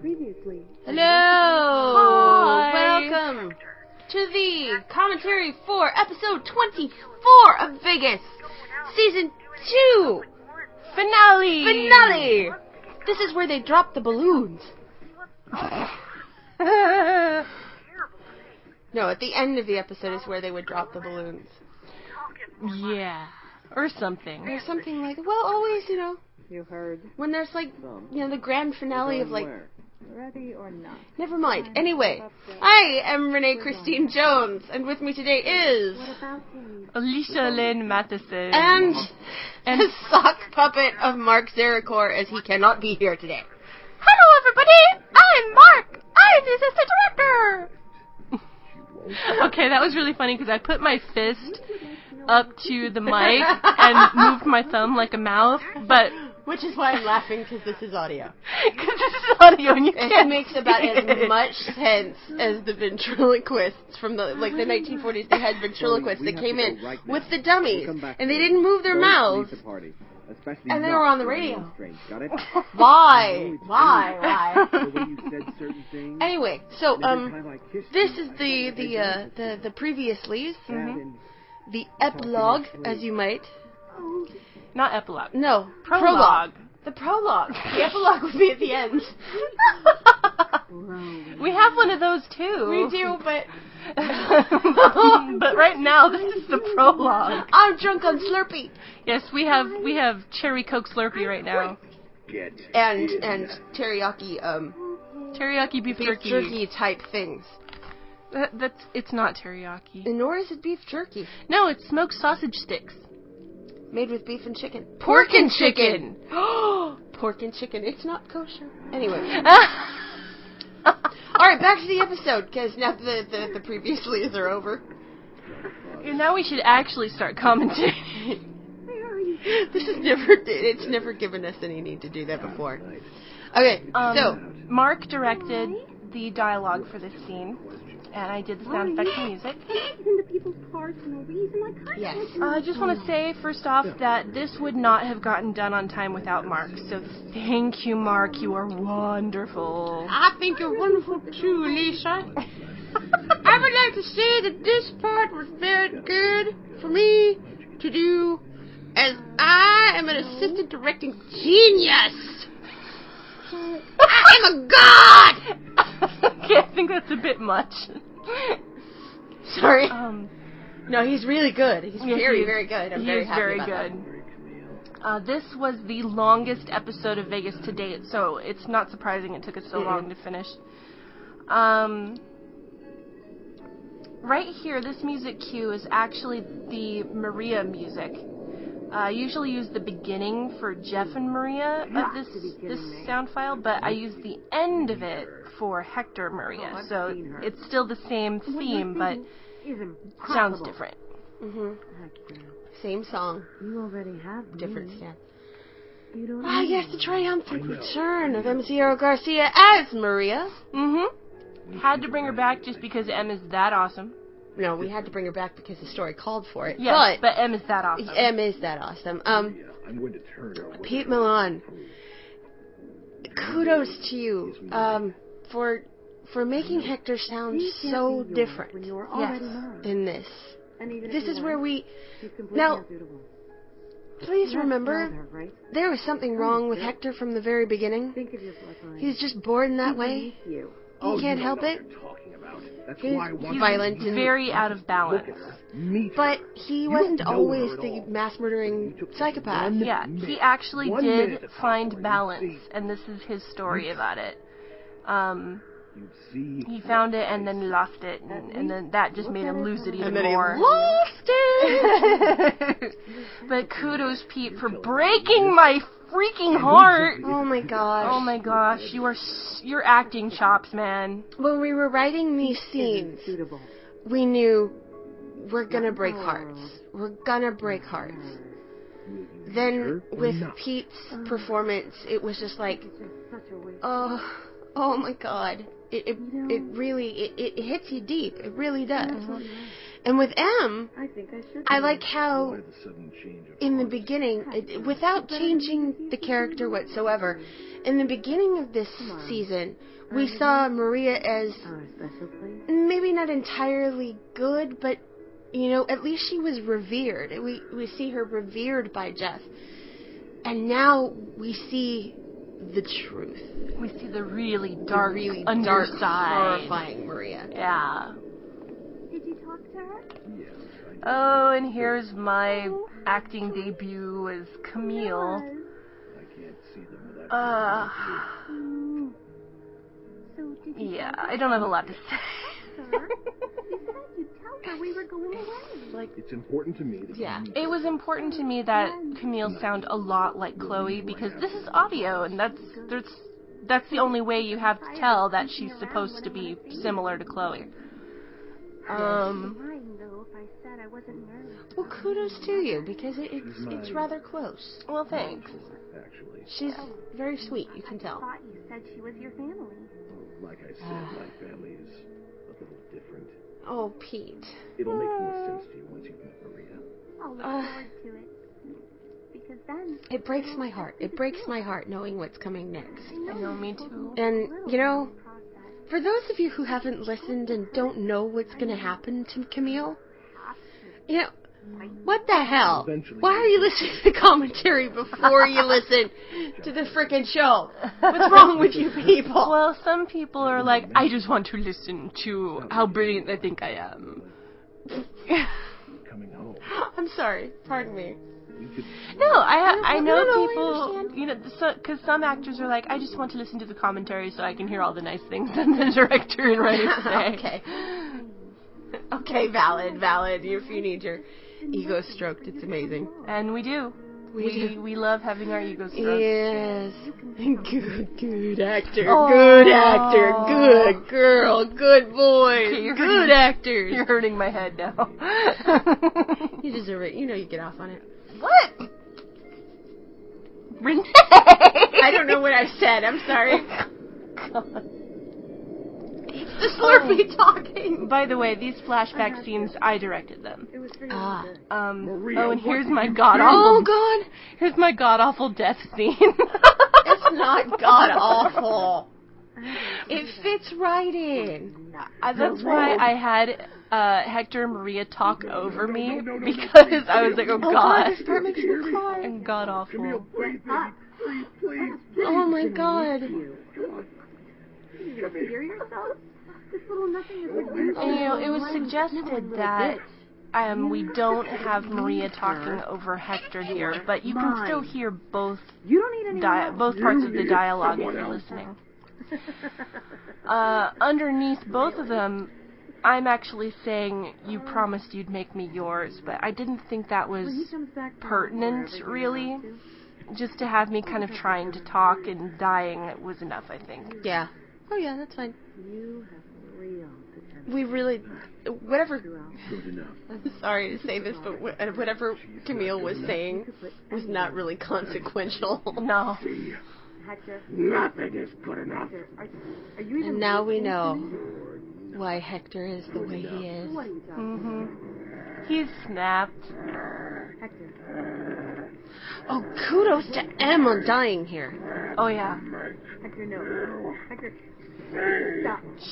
Previously. Hello! Hi. Welcome to the commentary for episode 24 of Vegas, season 2 Finale! finale! This is where they drop the balloons. No, at the end of the episode is where they would drop the balloons. yeah. Or something. There's something like, well, always, you know, You heard. when there's like, you know, the grand finale of like, Ready or not? never mind. Anyway, I am Rene Christine Jones, and with me today is. What? Alicia Lynn Matheson. And And- the sock puppet of Mark Zeracor as he cannot be here today. Hello, everybody! I'm Mark! I'm the assistant director! okay, that was really funny because I put my fist up to the mic and moved my thumb like a mouth, but Which is why I'm laughing because this is audio. because this is audio and you It can't makes see about as it. much sense as the ventriloquists from the like the 1940s. They had ventriloquists that came in with the dummies, and they didn't move their mouths. And they were on the radio. Got it? Why? Why? Why? The way you said certain things. Anyway, so um, time I kissed this is the the uh the the previously that and the epilogue, as you might. Not epilogue. No, Prologue. The prologue. The epilogue would be at the end. we have one of those too. we do, but but right now, this is the prologue. I'm drunk on Slurpee. Yes, we have we have cherry coke Slurpee right now. get and and teriyaki um Teriyaki beef, beef jerky. jerky type things. That, that's it's not teriyaki. And nor is it beef jerky No, it's smoked sausage sticks. Made with beef and chicken. Pork and chicken. Pork and chicken. It's not kosher. Anyway, all right, back to the episode because now the, the the previously's are over. Now we should actually start commentating. this is never it's never given us any need to do that before. Okay, Um, so Mark directed the dialogue for this scene, and I did the sound effects and music. Get into people's cars for no reason. Like, I Yes. Uh, I just want to say, first off, that this would not have gotten done on time without Mark. So thank you, Mark. You are wonderful. I think you're wonderful too, Lisa. I would like to say that this part was very good for me to do, as I am an assistant directing genius. I am a god. Okay, I think that's a bit much. Sorry. Um, No, he's really good. He's very, he very good. I'm he very is happy very about that. good. Uh, this was the longest episode of Vegas to date, so it's not surprising it took us so Mm-mm. long to finish. Um, right here, this music cue is actually the Maria music. Uh, I usually use the beginning for Jeff and Maria of this this sound file, but I use the end of it for Hector Maria. So it's still the same theme, but sounds different. Mm-hmm. Same song, You already have different me. stand. You don't Ah, yes, the triumphant return of MCO Garcia as Maria. Mm-hmm. Had to bring her back just because M is that awesome. No, we had to bring her back because the story called for it. Yes, but, but M is that awesome. M is that awesome. Um, I'm going to turn her over. Pete Milan, kudos to you um, for for making Hector sound so different When Yes. in this. And even This is where we. now- Please remember, not right? there was something wrong with Hector from the very beginning. Think of your. He's just born that way. Beneath You. Oh, He can't you help it. what you're talking about. That's He's- why I want he's violent and- Very out of balance. Look at her. Meet her. But he You wasn't always her the mass murdering psychopath. Yeah, he actually did find balance, and this is his story about it. Um, see. he found it and then lost it, and, and then that just made him lose it even And then more. he lost it. but kudos, Pete, for breaking my freaking heart. oh my gosh. Oh my gosh, you are s- your acting chops, man. When we were writing these scenes, we knew we're gonna break hearts. We're gonna break hearts. Then with? Pete's performance, it was just like, It's just such a waste. oh, oh my god. It it, it really it, it hits you deep. It really does. And with M, I think I should. I like how the sudden in the beginning, it, without changing the character whatsoever, in the beginning of this season, we saw Maria as Our special place. maybe not entirely good, but you know, at least she was revered. We we see her revered by Jeff, and now we see the truth, We see the really the dark, really dark, underside. horrifying Maria. Yeah. Did you talk to her? Yes, Oh, and here's my acting debut as Camille. I can't see them without. Uh. So did you yeah, I don't have a lot to to say. Her? you said you'd her we were going away. Like, It's important to me that Yeah. meet. It was important to me that Camille sound a lot like Chloe because this is audio and that's there's that's the only way you have to tell that she's supposed to be similar to Chloe. Um Lying though if I said I wasn't nervous. well, kudos to you because it, it's it's rather close. well thanks. Actually, She's very sweet. You can I tell. thought you said she was your family. oh, like I said, my family is a little different. Oh, Pete. It'll make more sense to you once you've met Maria. I'll look Uh. forward to it. Because then It breaks my heart. It breaks my heart knowing what's coming next. I know me too. And you know, for those of you who haven't listened and don't know what's going to happen to Camille, you know, what the hell? Why are you listening to the commentary before you listen to the freaking show? What's wrong with you people? Well, some people are like, I just want to listen to how brilliant I think I am. Coming home, I'm sorry. Pardon me. No, I I know no, no, I people. you know, because some actors are like, I just want to listen to the commentary so I can hear all the nice things that the director and writer say. okay. Okay, valid, valid. If you need your ego stroked, it's amazing. And we do. We We we love having our ego stroked. Yes. Good, good actor. Good actor. Good girl. Good boy. Okay, good hurting- actors. You're hurting my head now. You deserve it. You know you get off on it. what? Rene. I don't know what I said. I'm sorry. God. The Slurpee talking. By the way, these flashback scenes, I directed them. It was for you. Ah. Um, Maria, oh, and here's my god do? Oh. God. Here's my god awful death scene. It's not god awful. It fits right in. Uh, that's why I had uh, Hector and Maria talk over me because I was like, oh god, this part makes me cry. and god awful. breathe, please. please. Oh my God. You. Come. You hear yourself? This little nothing is like And, you know, it was suggested that um, we don't have Maria talking over Hector here, but you can still hear both You don't need any di- both parts of the dialogue if you're listening. Uh, underneath both of them, I'm actually saying you promised you'd make me yours, but I didn't think that was When he comes back from pertinent, really. just to have me kind of trying to talk and dying was enough, I think. Yeah. Oh yeah, that's fine. You have real potential We really, whatever. throughout. I'm sorry to say this, but uh, whatever Camille was saying was not really consequential. No. Nothing is good enough. Hector, are, are you even And now we know why Hector is the way he is. What are you talking Mhm. He's snapped. Oh, kudos to Em on dying here. Oh yeah. Hector, no. Hector,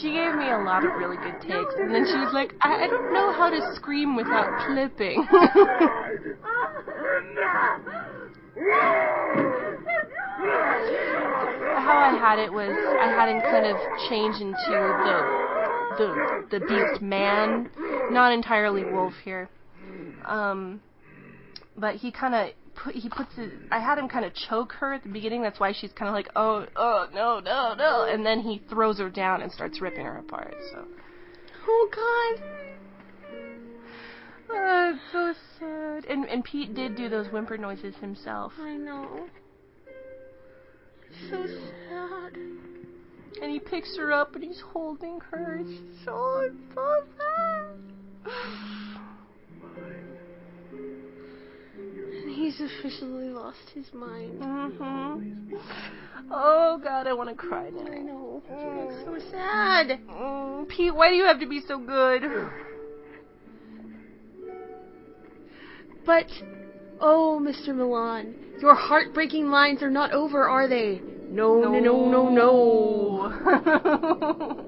She gave me a lot of really good takes, and then she was like, I, I don't know how to scream without clipping. how I had it was I had him kind of change into the the the beast man, not entirely wolf here. Um, but he kind of put he puts his I had him kind of choke her at the beginning. That's why she's kind of like oh oh no no no, and then he throws her down and starts ripping her apart. So. Oh God. Oh, it's so sad. And and Pete did do those whimper noises himself. I know. So sad. And he picks her up and he's holding her. It's so so sad. Oh, And he's officially lost his mind. Mhm. Oh God, I want to cry now. I know. It's so sad. Mm, Pete, why do you have to be so good? But, oh, Mr. Milan, your heartbreaking lines are not over, are they? No, no, no, no, no.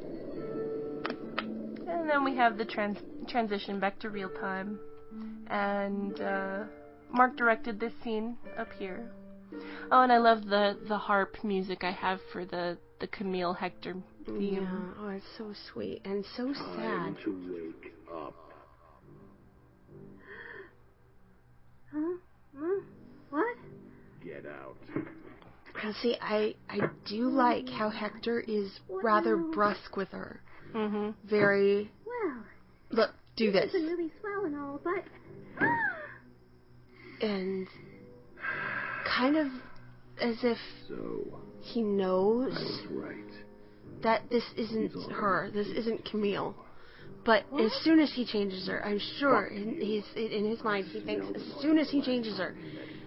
and then we have the trans- transition back to real time. And uh, Mark directed this scene up here. Oh, and I love the, the harp music I have for the, the Camille Hector theme. Yeah. Oh, it's so sweet and so sad. To wake up. Huh? Huh? What? Get out. Now, see, I I do like how Hector is rather brusque with her. Mm-hmm. Very Well, look, do this, it's been really swell and all, but and kind of as if So, he knows right. that this isn't her, this isn't Camille. But as soon as he changes her, I'm sure in, he's in his mind he thinks as soon as he changes her,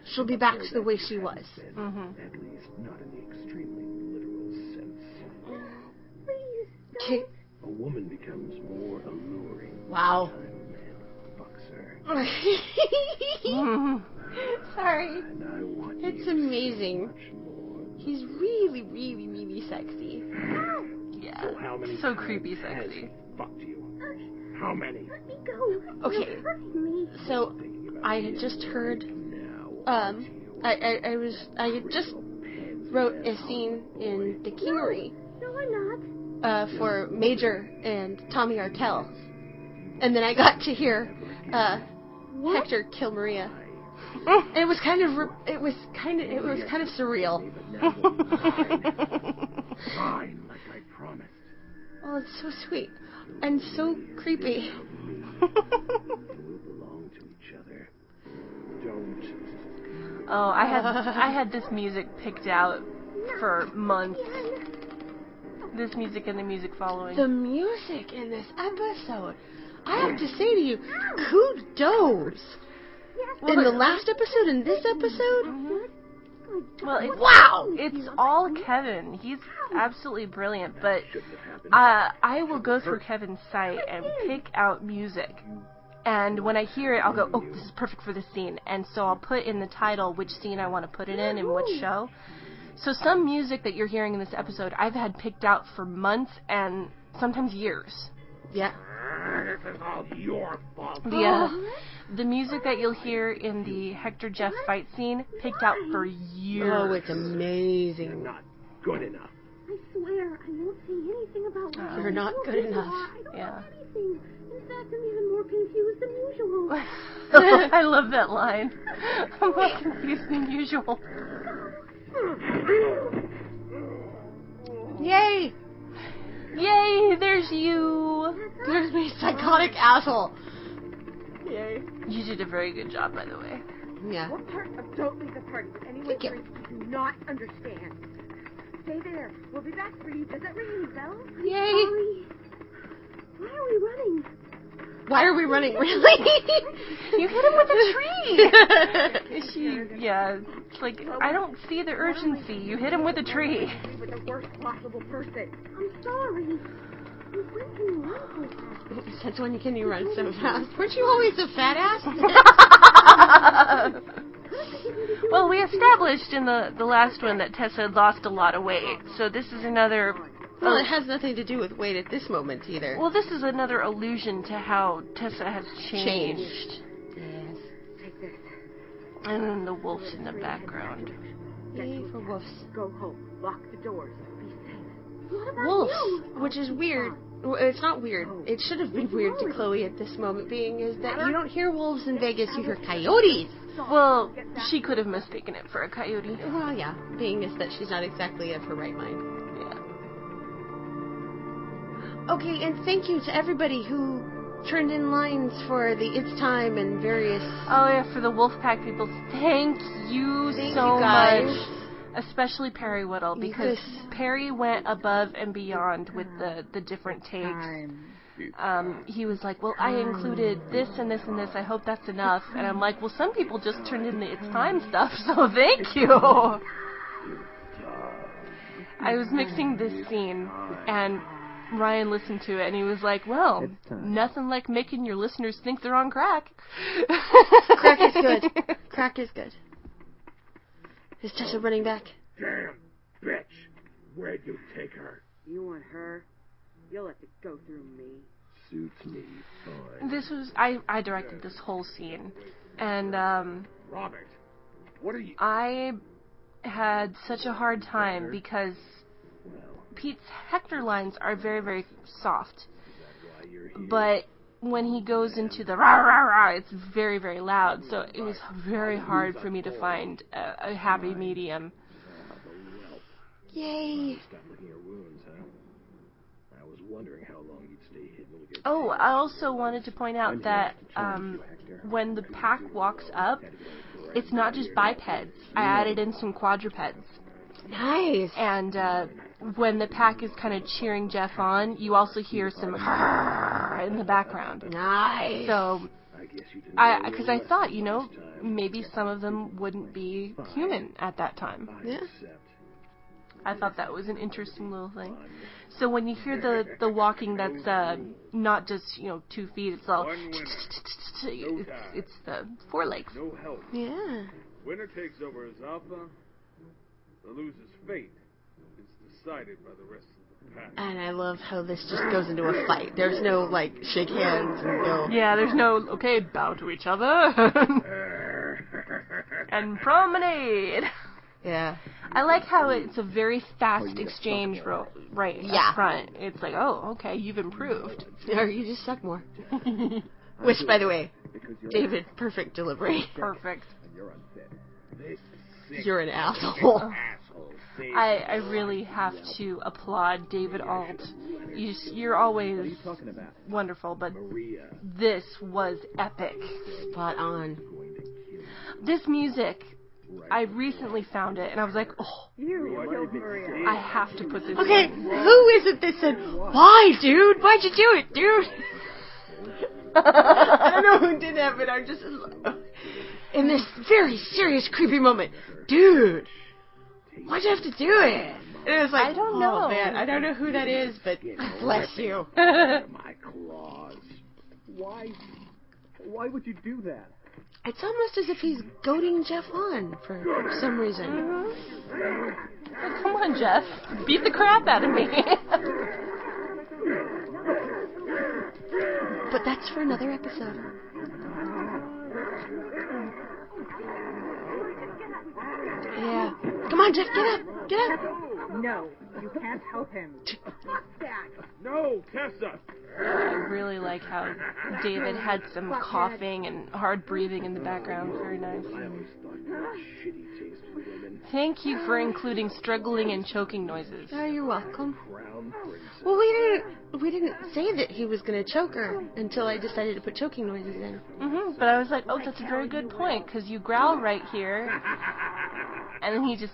she'll be back to the way she was. hmm At least not in the extremely literal sense. Okay. A woman becomes more alluring Wow. time a man fucks her. Sorry. And I want It's amazing. He's really, really, really sexy. Yeah. So how many So creepy sexy. fucked you? How many? Let me go. Okay. You're hurting me. So I had just heard um I, I, I was I had just wrote a scene in the Kingery No, I'm not. uh, for Major and Tommy Artell, and then I got to hear uh, Hector kill Maria. And it was kind of re- it was kind of it was kind of surreal. Fine, like I promised. Oh, it's so sweet and so creepy. We'll belong to each other. Don't. Oh, I had I had this music picked out for months. This music and the music following. The music in this episode, I have to say to you, kudos. Yes. In the last episode and this episode. Well, it's wow. it's all Kevin. He's absolutely brilliant, but Shouldn't have happened. uh, I will go through Kevin's site and pick out music. And when I hear it, I'll go, "Oh, this is perfect for this scene." And so I'll put in the title which scene I want to put it in and which show. So some music that you're hearing in this episode, I've had picked out for months and sometimes years. Yeah. This is all your fault. The uh, the music that you'll hear in the Hector Jeff fight scene picked out for years. Oh, it's You're amazing. not good enough. I swear I won't say anything about what You're you not good me enough. before. I don't Yeah. know anything. In fact, I'm even more confused than usual. I love that line. I'm more confused than usual. Yay! Yay, there's you. There's my psychotic asshole. Yay. You did a very good job, by the way. Yeah. What part of don't leave the party did anyone Thank you. you do not understand? Stay there. We'll be back for you. Does that ring any bells? Yay! Sorry. Why are we running? Why are we running? Really? You hit him with a tree. Is she, yeah, it's like I don't see the urgency. You hit him with a tree. Be with the worst possible person. I'm sorry. Since when can you run so fast? Since when can you run so fast? Weren't you always a fat ass? well, we established in the the last one that Tessa had lost a lot of weight, so this is another. well, it has nothing to do with weight at this moment either. Well, this is another allusion to how Tessa has changed. Changed. Yes. Take this. And then the wolves in the background. Yay for wolves. Go home. Lock the doors. Be safe. What about Wolves, which is weird. It's not weird. It should have been weird to Chloe at this moment, being is that you don't hear wolves in Vegas, you hear coyotes. Well, she could have mistaken it for a coyote. Well, yeah, being is that she's not exactly of her right mind. Yeah. Okay, and thank you to everybody who turned in lines for the It's Time and various. Oh yeah, for the Wolfpack people, thank you Thank so you much. Especially Perry Whittle because Yes. Perry went above and beyond with the the different takes. Um, he was like, "Well, I included this and this and this. I hope that's enough." And I'm like, "Well, some people just turned in the it's time stuff, so thank you." I was mixing this scene, and Ryan listened to it, and he was like, "Well, nothing like making your listeners think they're on crack." Crack is good. Crack is good. Is Tessa running back? Damn, bitch. Where'd you take her. You want her? You'll have to go through me. Suits me fine. This was I I directed this whole scene, and um, Robert, what are you? I had such a hard time because Pete's Hector lines are very very soft, but when he goes into the rah rah rah, it's very very loud. So it was very hard for me to find a, a happy medium. Yay. Oh, I also wanted to point out that um, when the pack walks up, it's not just bipeds. I added in some quadrupeds. Nice. And uh, when the pack is kind of cheering Jeff on, you also hear some in the background. Nice. So, I guess you didn't I because I thought, you know, maybe some of them wouldn't be human at that time. Yeah. I thought that was an interesting little thing. So when you hear the the walking, that's uh, not just you know two feet. It's all it's, it's the forelegs. No help. Yeah. Winner takes over as alpha. The loser's fate is decided by the rest of the pack. And I love how this just goes into a fight. There's no like shake hands and go. Yeah, there's no okay bow to each other and promenade. Yeah. I like how it's a very fast exchange ro- right Yeah. up front. It's like, oh, okay, you've improved. Or you just suck more. Which, by the way, David, perfect delivery. Perfect. You're unfit. This sick You're an asshole. asshole I I really have to applaud David Alt. You, you're always wonderful, but this was epic. Spot on. going to kill This music, I recently found it, and I was like, oh, You killed Maria. I have to put this. Okay, in. who is it that said, why, dude? Why'd you do it, dude? I don't know who did that, but I'm just in this very serious, creepy moment, dude. Why'd you have to do it? And it was like, I don't oh, know. man, I don't know who that is, but bless you. my claws. Why? Why would you do that? It's almost as if he's goading Jeff on for some reason. Mm-hmm. Like, come on, Jeff, beat the crap out of me. But that's for another episode. Yeah. Come on, Jeff, get up, get up. No, you can't help him. That. No, Tessa! I really like how David had some coughing and hard breathing in the background. Very nice. I always thought you had shitty taste in women. Thank you for including struggling and choking noises. Oh, you're welcome. Well, we didn't we didn't say that he was going to choke her until I decided to put choking noises in. hmm But I was like, oh, that's a very good point because you growl right here, and then he just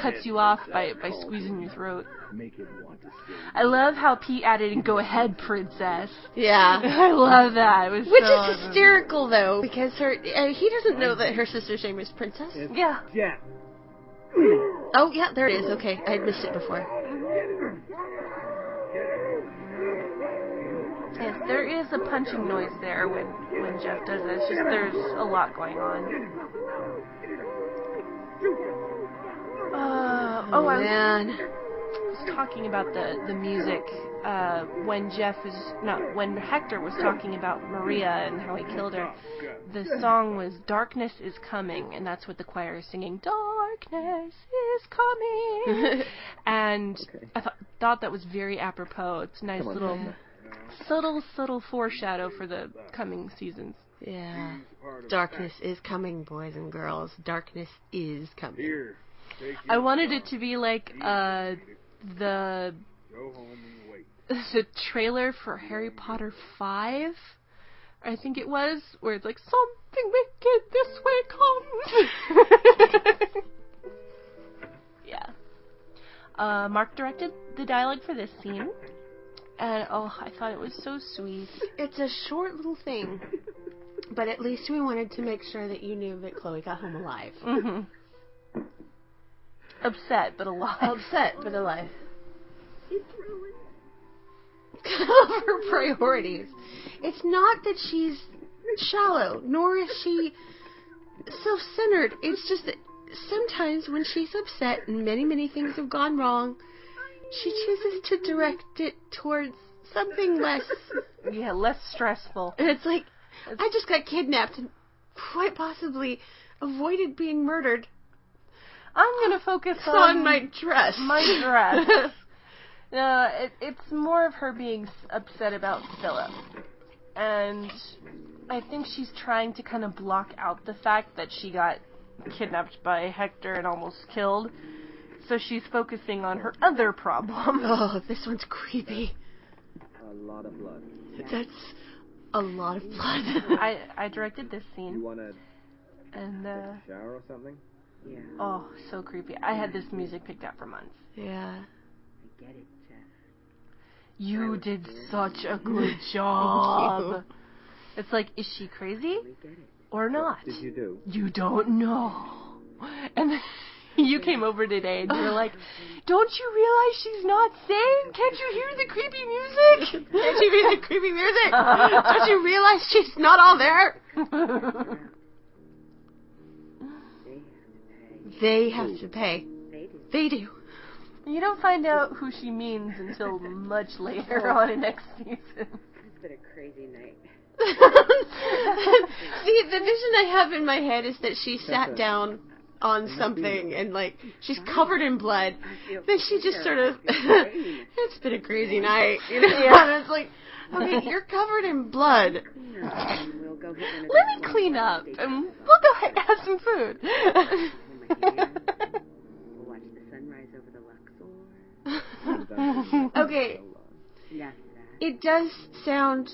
cuts you off by by squeezing your throat. Make him want to. I love how Pete added and go ahead, princess. Yeah. I love that. It was Which so is hysterical though, because her uh, he doesn't know that her sister's name is Princess. Yeah. Yeah. Oh yeah, there it is. Okay, I had missed it before. Yes, there is a punching noise there when when Jeff does it. It's just there's a lot going on. Uh, oh, I was man. was talking about the the music uh, when Jeff was not when Hector was talking about Maria and how he killed her. The song was "Darkness is Coming," and that's what the choir is singing. Darkness is coming, and I th- thought that was very apropos. It's a nice little subtle, subtle foreshadow for the coming seasons. Yeah. Darkness is coming, boys and girls. Darkness is coming. Here, take I wanted it to be like uh, the Go home and wait. the trailer for Harry Potter 5, I think it was, where it's like, something wicked this way comes. yeah. Uh, Mark directed the dialogue for this scene, and oh, I thought it was so sweet. It's a short little thing, but at least we wanted to make sure that you knew that Chloe got home alive. hmm Upset, but alive. Upset, but alive. her priorities. It's not that she's shallow, nor is she self centered. It's just that sometimes when she's upset and many, many things have gone wrong, she chooses to direct it towards something less. Yeah, less stressful. And it's like, I just got kidnapped and quite possibly avoided being murdered I'm gonna focus on on my dress. my dress. No, it, it's more of her being upset about Philip. And I think she's trying to kind of block out the fact that she got kidnapped by Hector and almost killed. So she's focusing on her other problem. oh, this one's creepy. A lot of blood. That's a lot of blood. I, I directed this scene. You want to and uh, shower or something? Yeah, oh, so creepy. I had this music picked out for months. yeah. I get it, Jeff. You did such a good job. It's like, is she crazy We get it. or not? Did you do? You don't know. And then you came over today and you were like, Don't you realize she's not sane? Can't you hear the creepy music? Can't you hear the creepy music? Don't you realize she's not all there? They have to pay. They have to pay. They do. You don't find out who she means until much later on in next season. It's been a crazy night. See, the vision I have in my head is that she sat down on something and like she's covered in blood. Then she just sort of it's been a crazy night, you know. And it's like, okay, you're covered in blood. And we'll go hit one of Let me clean up and we'll go have some food. Hold my hand. We'll watch the sunrise over the Luxor. Okay, And it does sound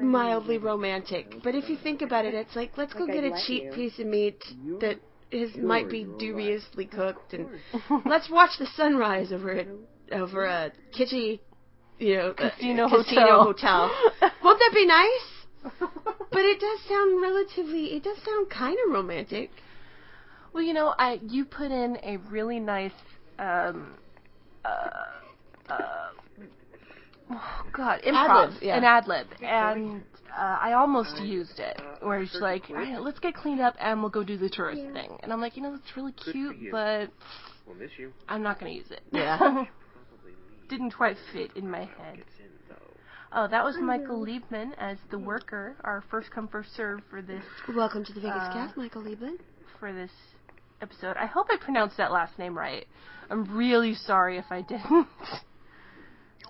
mildly romantic, but if you think about it, it's like let's go Like get a cheap you. piece of meat that is might be dubiously cooked, and let's watch the sunrise over a over a kitschy, you know, Casino a casino hotel. hotel. Won't that be nice? But it does sound relatively. It does sound kind of romantic. Well, you know, I you put in a really nice um uh uh oh god, improv, Ad-lib, yeah. an ad lib, and uh, I almost used it. Where it's like, "All right, let's get cleaned up and we'll go do the tourist thing, and I'm like, you know, that's really cute, but We'll miss you. I'm not gonna use it. Yeah. Didn't quite fit in my head. Gets in though. Oh, that was Michael Liebman as the worker, our first come first serve for this Welcome to the Vegas Uh, Cast, Michael Liebman. for this episode. I hope I pronounced that last name right. I'm really sorry if I didn't.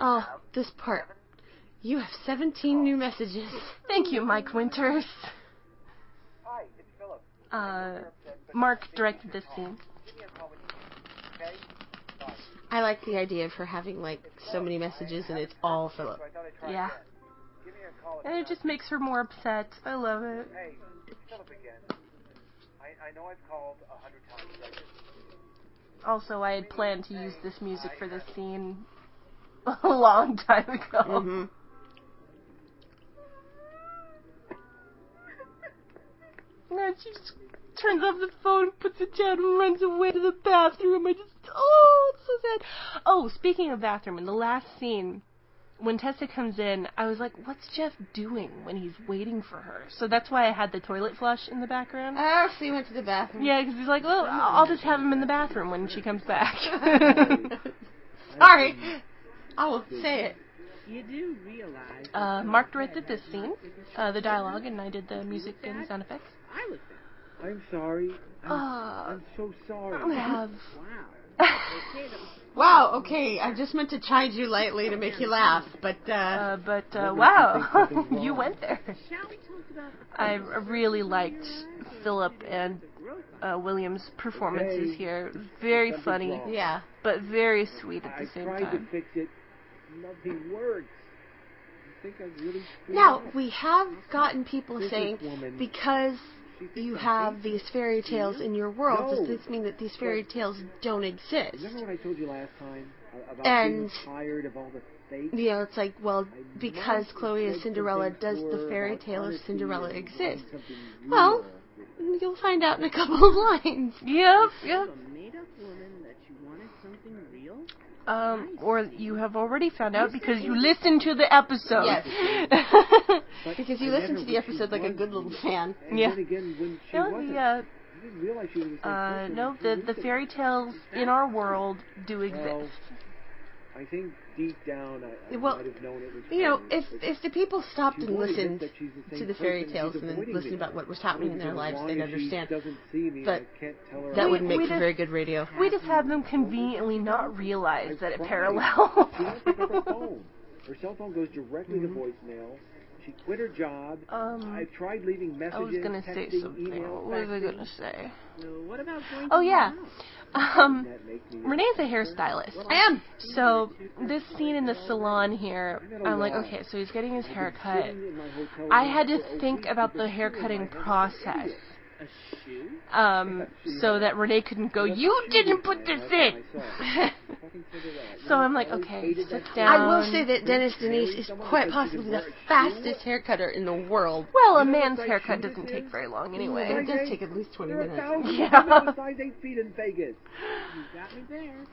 Oh, this part. You have 17 new messages. Thank you, Mike Winters. Hi, it's Philip. Uh, Mark directed this scene. Give me a call when you can, okay? I like the idea of her having like so many messages and it's all Philip. So I thought I'd try Yeah. again. Give me a call. if And it just makes her more upset. I love it. Hey, it's Philip again. I, I know I've called a hundred times. I just, Also, I had planned to use this music for this scene a long time ago. Mm-hmm. And then she just turns off the phone, puts it down, and runs away to the bathroom. I just, oh, it's so sad. Oh, speaking of bathroom, in the last scene, when Tessa comes in, I was like, what's Jeff doing when he's waiting for her? So that's why I had the toilet flush in the background. Oh, so you went to the bathroom. Yeah, because he's like, well, I'll just have him in the bathroom when she comes back. Sorry. I will say it. You do realize uh, Mark directed this scene, uh, the dialogue, and I did the music and sound effects. I was there. I'm sorry. I'm, Uh, I'm so sorry. I have. Wow. They say that Wow, okay, I just meant to chide you lightly to make you laugh, but uh, Uh, but uh, What makes you think wow, you went there. Shall we talk about I really liked Philip and uh, William's performances here. Very funny, yeah. but very sweet at the same tried time. to fix it. Nothing works. I think I really screwed Now, we have gotten people saying because She thinks you have these fairy tales in your world, No. does this mean that these fairy tales don't exist? Remember what I told you last time about And- being tired of all the fake? You know, it's like, well, because Chloe is Cinderella, does the fairy tale of Cinderella and exist? Well. You'll find out in a couple of lines. Yep, yep. a made-up woman that you wanted something real? Um, or you have already found out because you listened to the episode. But Because you listened to the episode like a good little fan. And Yeah. then when she no, the, uh, I didn't realize she was the uh, no, the the fairy tales in our world do Well, exist. I think deep down I, I Well, might have known it was You know, if if the people stopped and listened the to the fairy tales and then listened about what was happening in their lives, they'd understand. me, But I can't tell her That I'm would make for very good radio. We just have them conveniently not realize that it parallels. She won't pick up her cell phone goes directly to voicemail. She quit her job. Um, I've tried leaving messages, I was gonna say something. email, What was I gonna say? What about going Oh yeah. house? Um, Rene's a hairstylist. I am. So this scene in the salon here, I'm like, okay, so he's getting his hair cut. sitting in my hotel I had to think about the hair cutting and I had process, A shoe? um, so that Rene couldn't go, you didn't put this in. So I'm like, okay, sit down. I will say that Dennis Denise is quite possibly the fastest hair cutter in the world. Well, a man's haircut doesn't take very long anyway. It does take at least 20 minutes. Yeah. size eight feet in Vegas. You got me there.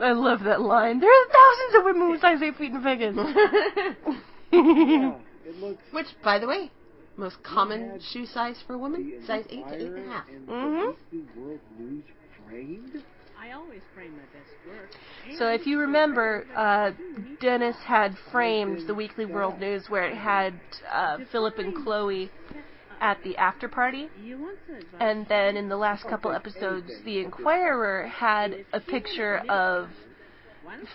I love that line. There are thousands of women with size 8 feet in Vegas. Yeah, it looks Which, by the way, most common shoe size for a woman, size 8 to 8 and a half. and Mhm. the Weekly World News framed. I always frame my best work. So if you remember, uh, Dennis had framed the Weekly World News where it had uh, Philip and Chloe at the after party. You want some advice? And then in the last couple episodes, the Inquirer had a picture of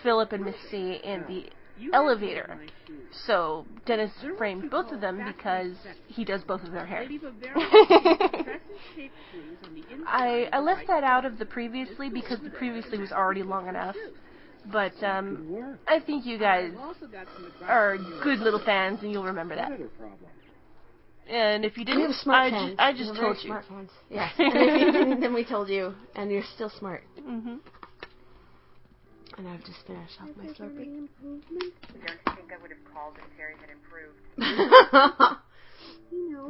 Philip and Miss C in the you elevator. have my shoes? So Dennis framed both of them because he does both of their hair. Lady Bavaria crescent-shaped shoes on the inside I, I left that out of the previously because the previously was already long enough. But um, I think you guys I've also got some advice are good little fans and you'll remember that. And if you didn't, have smart I fans. just, I We just have told very you. Smart fans. Yes. and if you didn't, then we told you, and you're still smart. hmm And I've just finished off my Slurpee. Don't you think I would have called if Terry had improved? You know,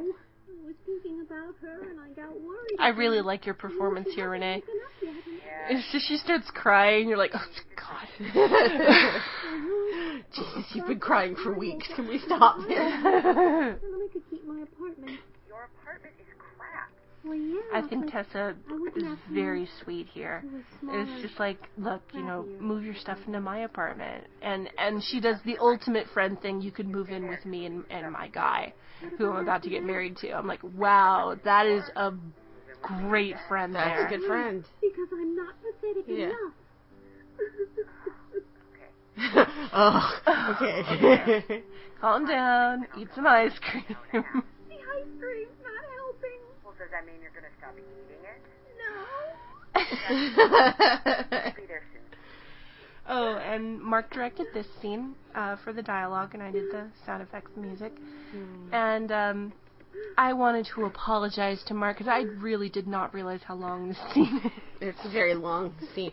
I was thinking about her and I got worried. I really like your performance here, Rene. Yeah. It's just she starts crying. You're like, oh God. Jesus, you've been crying for weeks. Can we stop this? I could keep my apartment. Your apartment is crap. Well, yeah. I think but Tessa I is very sweet here. it. It's just like, look, you know, move your stuff into my apartment, and and she does the ultimate friend thing. You could move in with me and and my guy, who I'm about to get married to. I'm like, wow, that is a great friend That's there. a good friend. because I'm not pathetic Yeah. enough. oh, okay. Calm down, eat some ice cream. the ice cream's not helping. Well, does that mean you're going to stop eating it? No. Be there soon. oh, and Mark directed this scene uh, for the dialogue, and I did the sound effects and music. And um, I wanted to apologize to Mark because I really did not realize how long this scene is. it's a very long scene.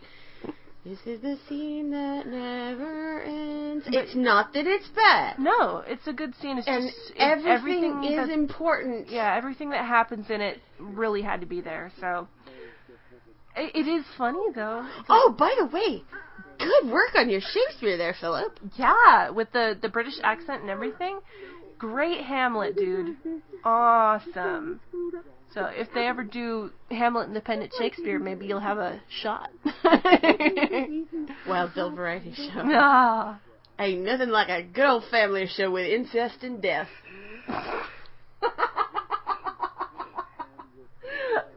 This is the scene that never ends. It's not that it's bad. No, it's a good scene. It's And just it- everything, is important. yeah, everything that happens in it really had to be there. So it, it is funny though. Oh, by the way, good work on your Shakespeare there, Philip. Yeah, with the the British accent and everything. Great Hamlet, dude. Awesome. So if they ever do Hamlet Independent Shakespeare, maybe you'll have a shot. Wild Bill Variety Show. ah. Ain't nothing like a good old family show with incest and death.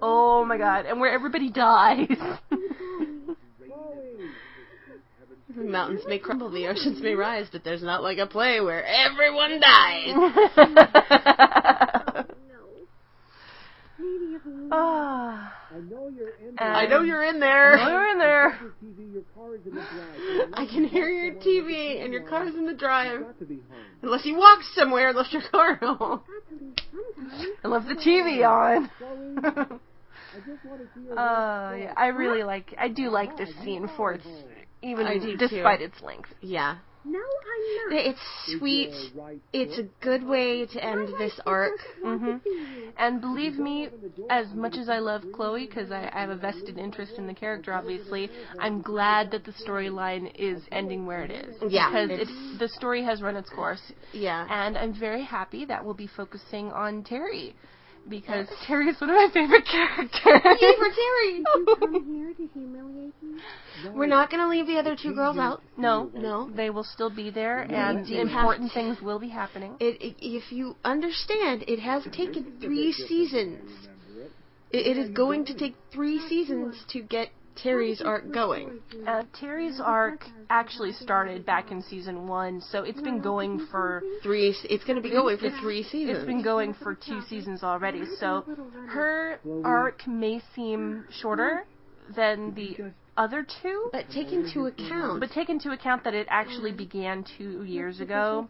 Oh my god, and where everybody dies. The mountains may crumble, the oceans may rise, but there's not like a play where everyone dies. Ah. I know you're in And- I know you're in there. you're in there. Your TV, your car is in the drive. I can hear your TV and your car's in the drive. You've got to be home. Unless you walked somewhere and left your car home. got to leave sometime. I love the TV on. Chloe, I just want to see your Oh yeah, I really like. I do like this scene for its even I do, too. despite its length. Yeah. No, I'm not. It's sweet. right It's a good way to end this arc. Mm hmm And believe me, as much as I love Chloe, because I, I have a vested interest in the character, obviously, I'm glad that the storyline is ending where it is. Yeah, Because it's- it's, the story has run its course, Yeah. and I'm very happy that we'll be focusing on Terry because Terry is one of my favorite characters. Yay for Terry! You come here to humiliate me? We're not gonna leave the other two girls out. No, No. they will still be there, and important things will be happening. It, it, if you understand, it has taken three seasons. It, it is going to take three seasons to get Terry's arc going. Uh, Terry's arc actually started back in season one, so it's been going for Three. It's going to be going for three seasons. it's been going for two seasons already. So her arc may seem shorter than the other two, but take into account. but take into account that it actually began two years ago.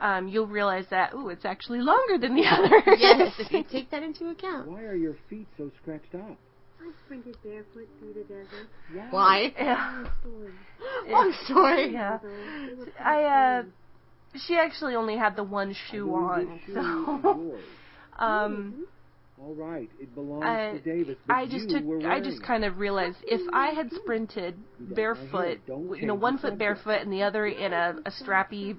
Um, you'll realize that ooh, it's actually longer than the other. yes, if you take that into account. Why are your feet so scratched up? I sprinted barefoot through the desert. Why? Yeah. Long story. Long story. Yeah. Though they were I uh she actually only had the one shoe on, shoe so um All right, it belongs I- to Davis, but I just you took were I just kind of realized if I had sprinted barefoot, you know, one foot barefoot and the other in a, a strappy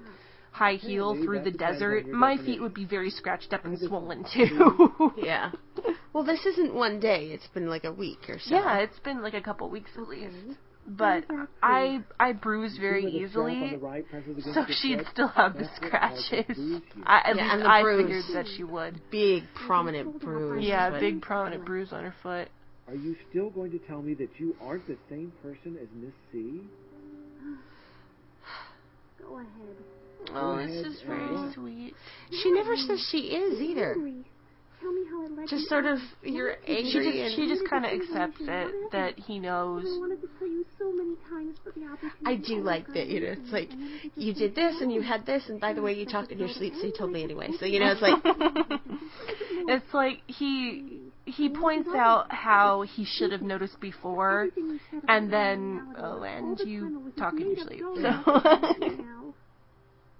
high heel through the desert, my feet would be very scratched up and swollen too. Yeah. Well, this isn't one day. It's been like a week or so. yeah, it's been like a couple weeks at least. Mm-hmm. But I I bruise very See where the strap on easily. right So she'd still have the That's what causes scratches. I, at Yeah, least and the I bruise. figured that she would. Big prominent bruise. Yeah, big prominent bruise on her foot. Are you still going to tell me that you aren't the same person as Miss C? Go ahead. Oh, this is very sweet. She never says she is either. Angry. Tell me how it led Just sort of you're She angry just she just kind of accepts it that he knows. I wanted to tell you so many times, but the opportunity I do like that, you know, it's like, I needed to just you did this and you had this and by the way you talked in your sleep so you told me anyway. So you know it's like It's like he he points out how he should have noticed before, Everything you said and then oh, and you time it was talk in your sleep. So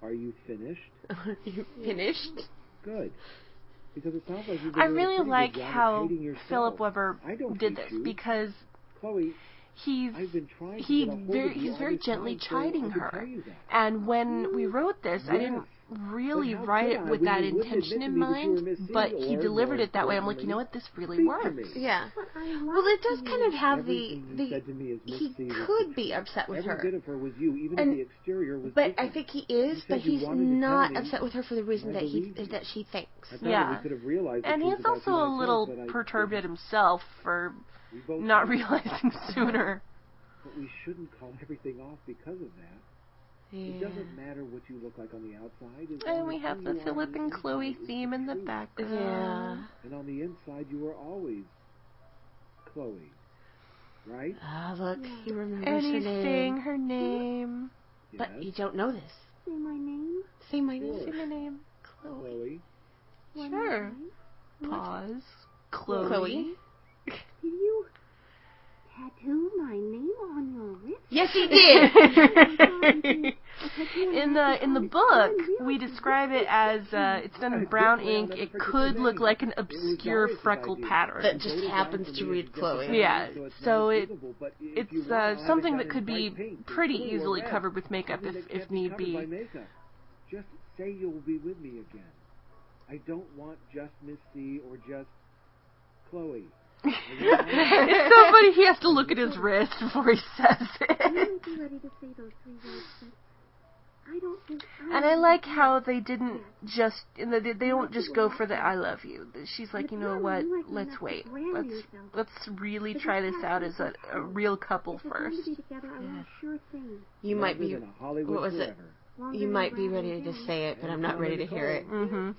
Are you finished? you finished. Good. Because it sounds like you've I really like how. Philip Weber did this you. because Chloe, he's I've been trying to he get a hold very he's very gently time, so I chiding her. tell you that. And when we wrote this, I didn't really But write it with that intention in to me that you were mind, but he delivered it that way. I'm like, you know what, this really works. Yeah. Well, it does kind of have the Everything the said to me as Miss he could be upset with her. bit of her was you, even And- if the exterior was But I think he is, but he's wanted to tell not upset with her for the reason that he that she thinks. Yeah. we could have realized the And he's also a little perturbed at himself for not realizing sooner. But we shouldn't call everything off because of that. It doesn't matter what you look like on the outside. as And we have the Philip on the and Chloe inside theme in the background. Yeah. And on the inside, you are always Chloe, right? Ah, look, he remembers And her he's name. saying her name. But Yes, you don't know this. Say my name. Say my name. Say my name. Chloe. Chloe. Sure. Pause. Chloe. Chloe. Did you tattoo my name on your wrist? Yes, he did. in the in the book, we describe it as uh, it's done in brown ink. It could look like an obscure freckle pattern. That just happens to read Chloe. Yeah, so it- visible, but if you It's uh, something that could be pretty easily covered with makeup if that if need be. Just say you'll be with me again. I don't want just Miss C or just Chloe. It's so funny. He has to look at his wrist before he says it. might be ready to say those three words, but I don't think I And I like how they didn't just they they don't just go for the I love you. She's like, you know what? Let's wait. Let's let's really try this out as a, a real couple If we're going first. to be together, I want a sure thing. You might be. Longer than a Hollywood what was it? You might be ready to Johnny. say it, but I'm not ready to hear it. Mhm.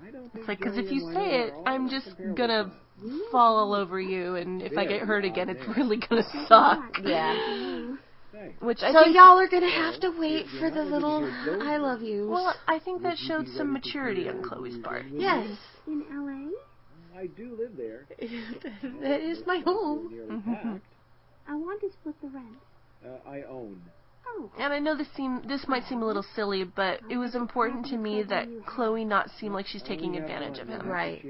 Johnny and Winona. I don't It's think like because if you say it, I'm just gonna fall all over you, and if I get hurt again, it's really gonna suck. Yeah. Which I So think. y'all are gonna have to wait for the little I love words, yous. Well, I think that showed some maturity on Chloe's part. Yes. me? In L.A., I do live there. that is my home. Nearly Mhm. packed. I want to split the rent. Uh, I own. And I know this seem this might seem a little silly, but it was important to me that Chloe not seem like she's taking advantage of him. Right.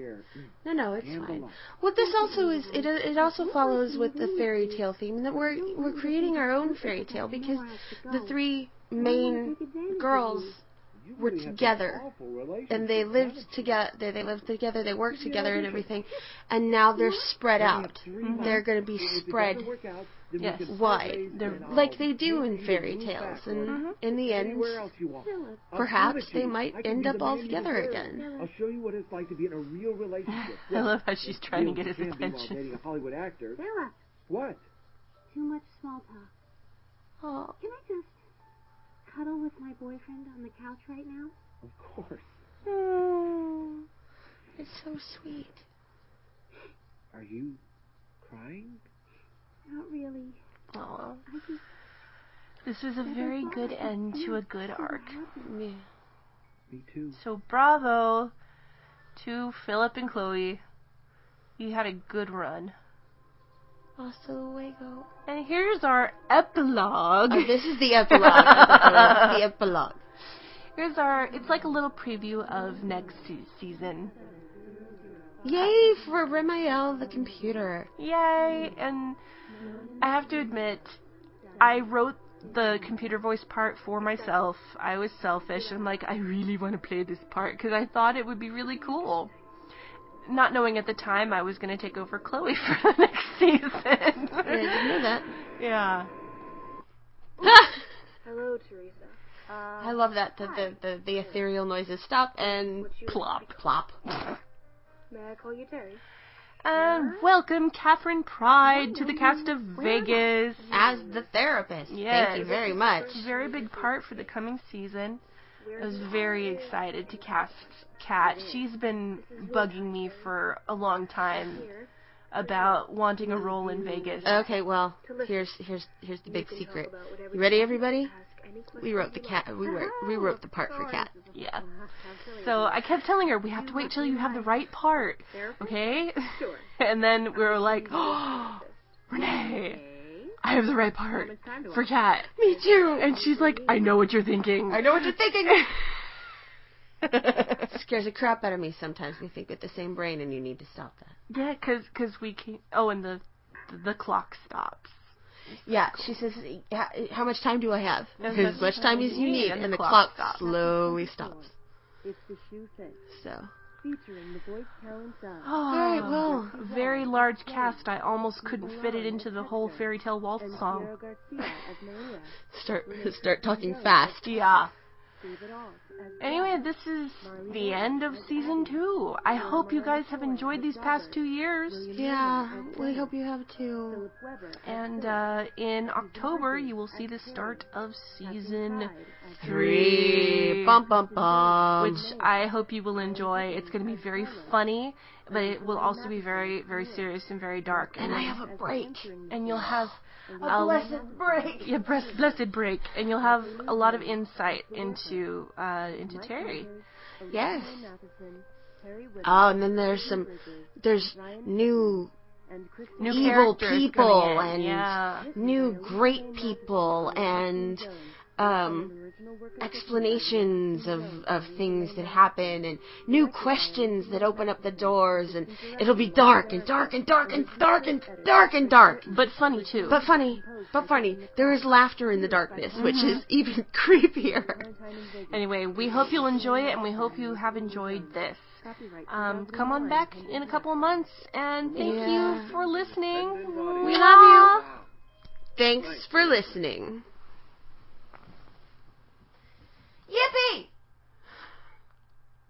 No, no, it's fine. lot. Well, this also is it. It also follows with the fairy tale theme that we're we're creating our own fairy tale because the three main girls You were really together. and they lived together. They, they lived together. They worked together and everything. And now they're spread out. three Mhm. They're going to be spread out, Yes. can Why? part ways They're- like they do in fairy tales. back, And Mhm. in the end, Anywhere else you want. Philip, I'll perhaps give it to they might end up all together again. I'll show you what it's like to be in a real relationship. I love how she's trying to get his with Sandy while attention. dating a Hollywood actor. What? too much small talk. oh, Can I just cuddle with my boyfriend on the couch right now? Of course. oh, it's so sweet. Are you crying? Not really. Oh, just This was a very good end to a good arc. yeah. Me too. So bravo to Philip and Chloe. You had a good run. Hasta luego. And here's our epilogue. Oh, this is the epilogue. the epilogue. Here's our. It's like a little preview of next season. Yay for Remael the computer. Yay! And I have to admit, I wrote the computer voice part for myself. I was selfish. I'm like, I really want to play this part because I thought it would be really cool. Not knowing at the time I was going to take over Chloe for the next season. Yeah, I didn't know that. Yeah. Hello, Teresa. Uh, I love that the, the the the ethereal noises stop and plop plop. May I call you Terry? And welcome, Catherine Pride, to the cast of Vegas. As the therapist. Yes. Thank you very much. Very big part for the coming season. I was very excited to cast Kat. She's been bugging me for a long time about wanting a role in Vegas. Okay, well, here's here's here's the big secret. You ready, everybody? We wrote the cat. We wrote we wrote the part for Kat. Yeah. So I kept telling her we have to wait till you have the right part, okay? Sure. And then we were like, oh, Rene, I have the right part for Kat. Me too. And she's like, I know what you're thinking. I know what you're thinking. Scares the crap out of me sometimes. We think with the same brain, and you need to stop that. yeah, cause, 'cause we can't. Oh, and the the clock stops. Yeah, she says, "How much time do I have? As As much time as you need." and And the the clock clock stops. slowly stops. It's the shoe fix, So. Featuring the voice talent of Oh, All right, well, very large cast. I almost couldn't fit it into the whole fairy tale waltz song. Piero Garcia as Maria. start start talking fast. Yeah. David Alt as Anyway, this is the end of season two. I hope you guys have enjoyed these past two years. Yeah, we hope you have too. Philip Weber as And uh, in October, you will see the start of season Three. Bum bum bum. which I hope you will enjoy. It's going to be very funny, but it will also be very, very serious and very dark. and I have a break. and you'll have A blessed break. yeah, blessed, blessed break, and you'll have a lot of insight into uh, into Terry. Yes. Matheson, Terry Whitaker, Oh, and then there's some there's new New Evil people in. and- yeah, new great people and um explanations of of things that happen and new questions that open up the doors and it'll be dark and dark and dark and dark and dark and dark but funny too. but funny but funny there is laughter in the darkness which is even creepier anyway, we hope you'll enjoy it, and we hope you have enjoyed this. Um, come on back in a couple of months, and thank Yeah. you for listening. we love you thanks for listening 月饼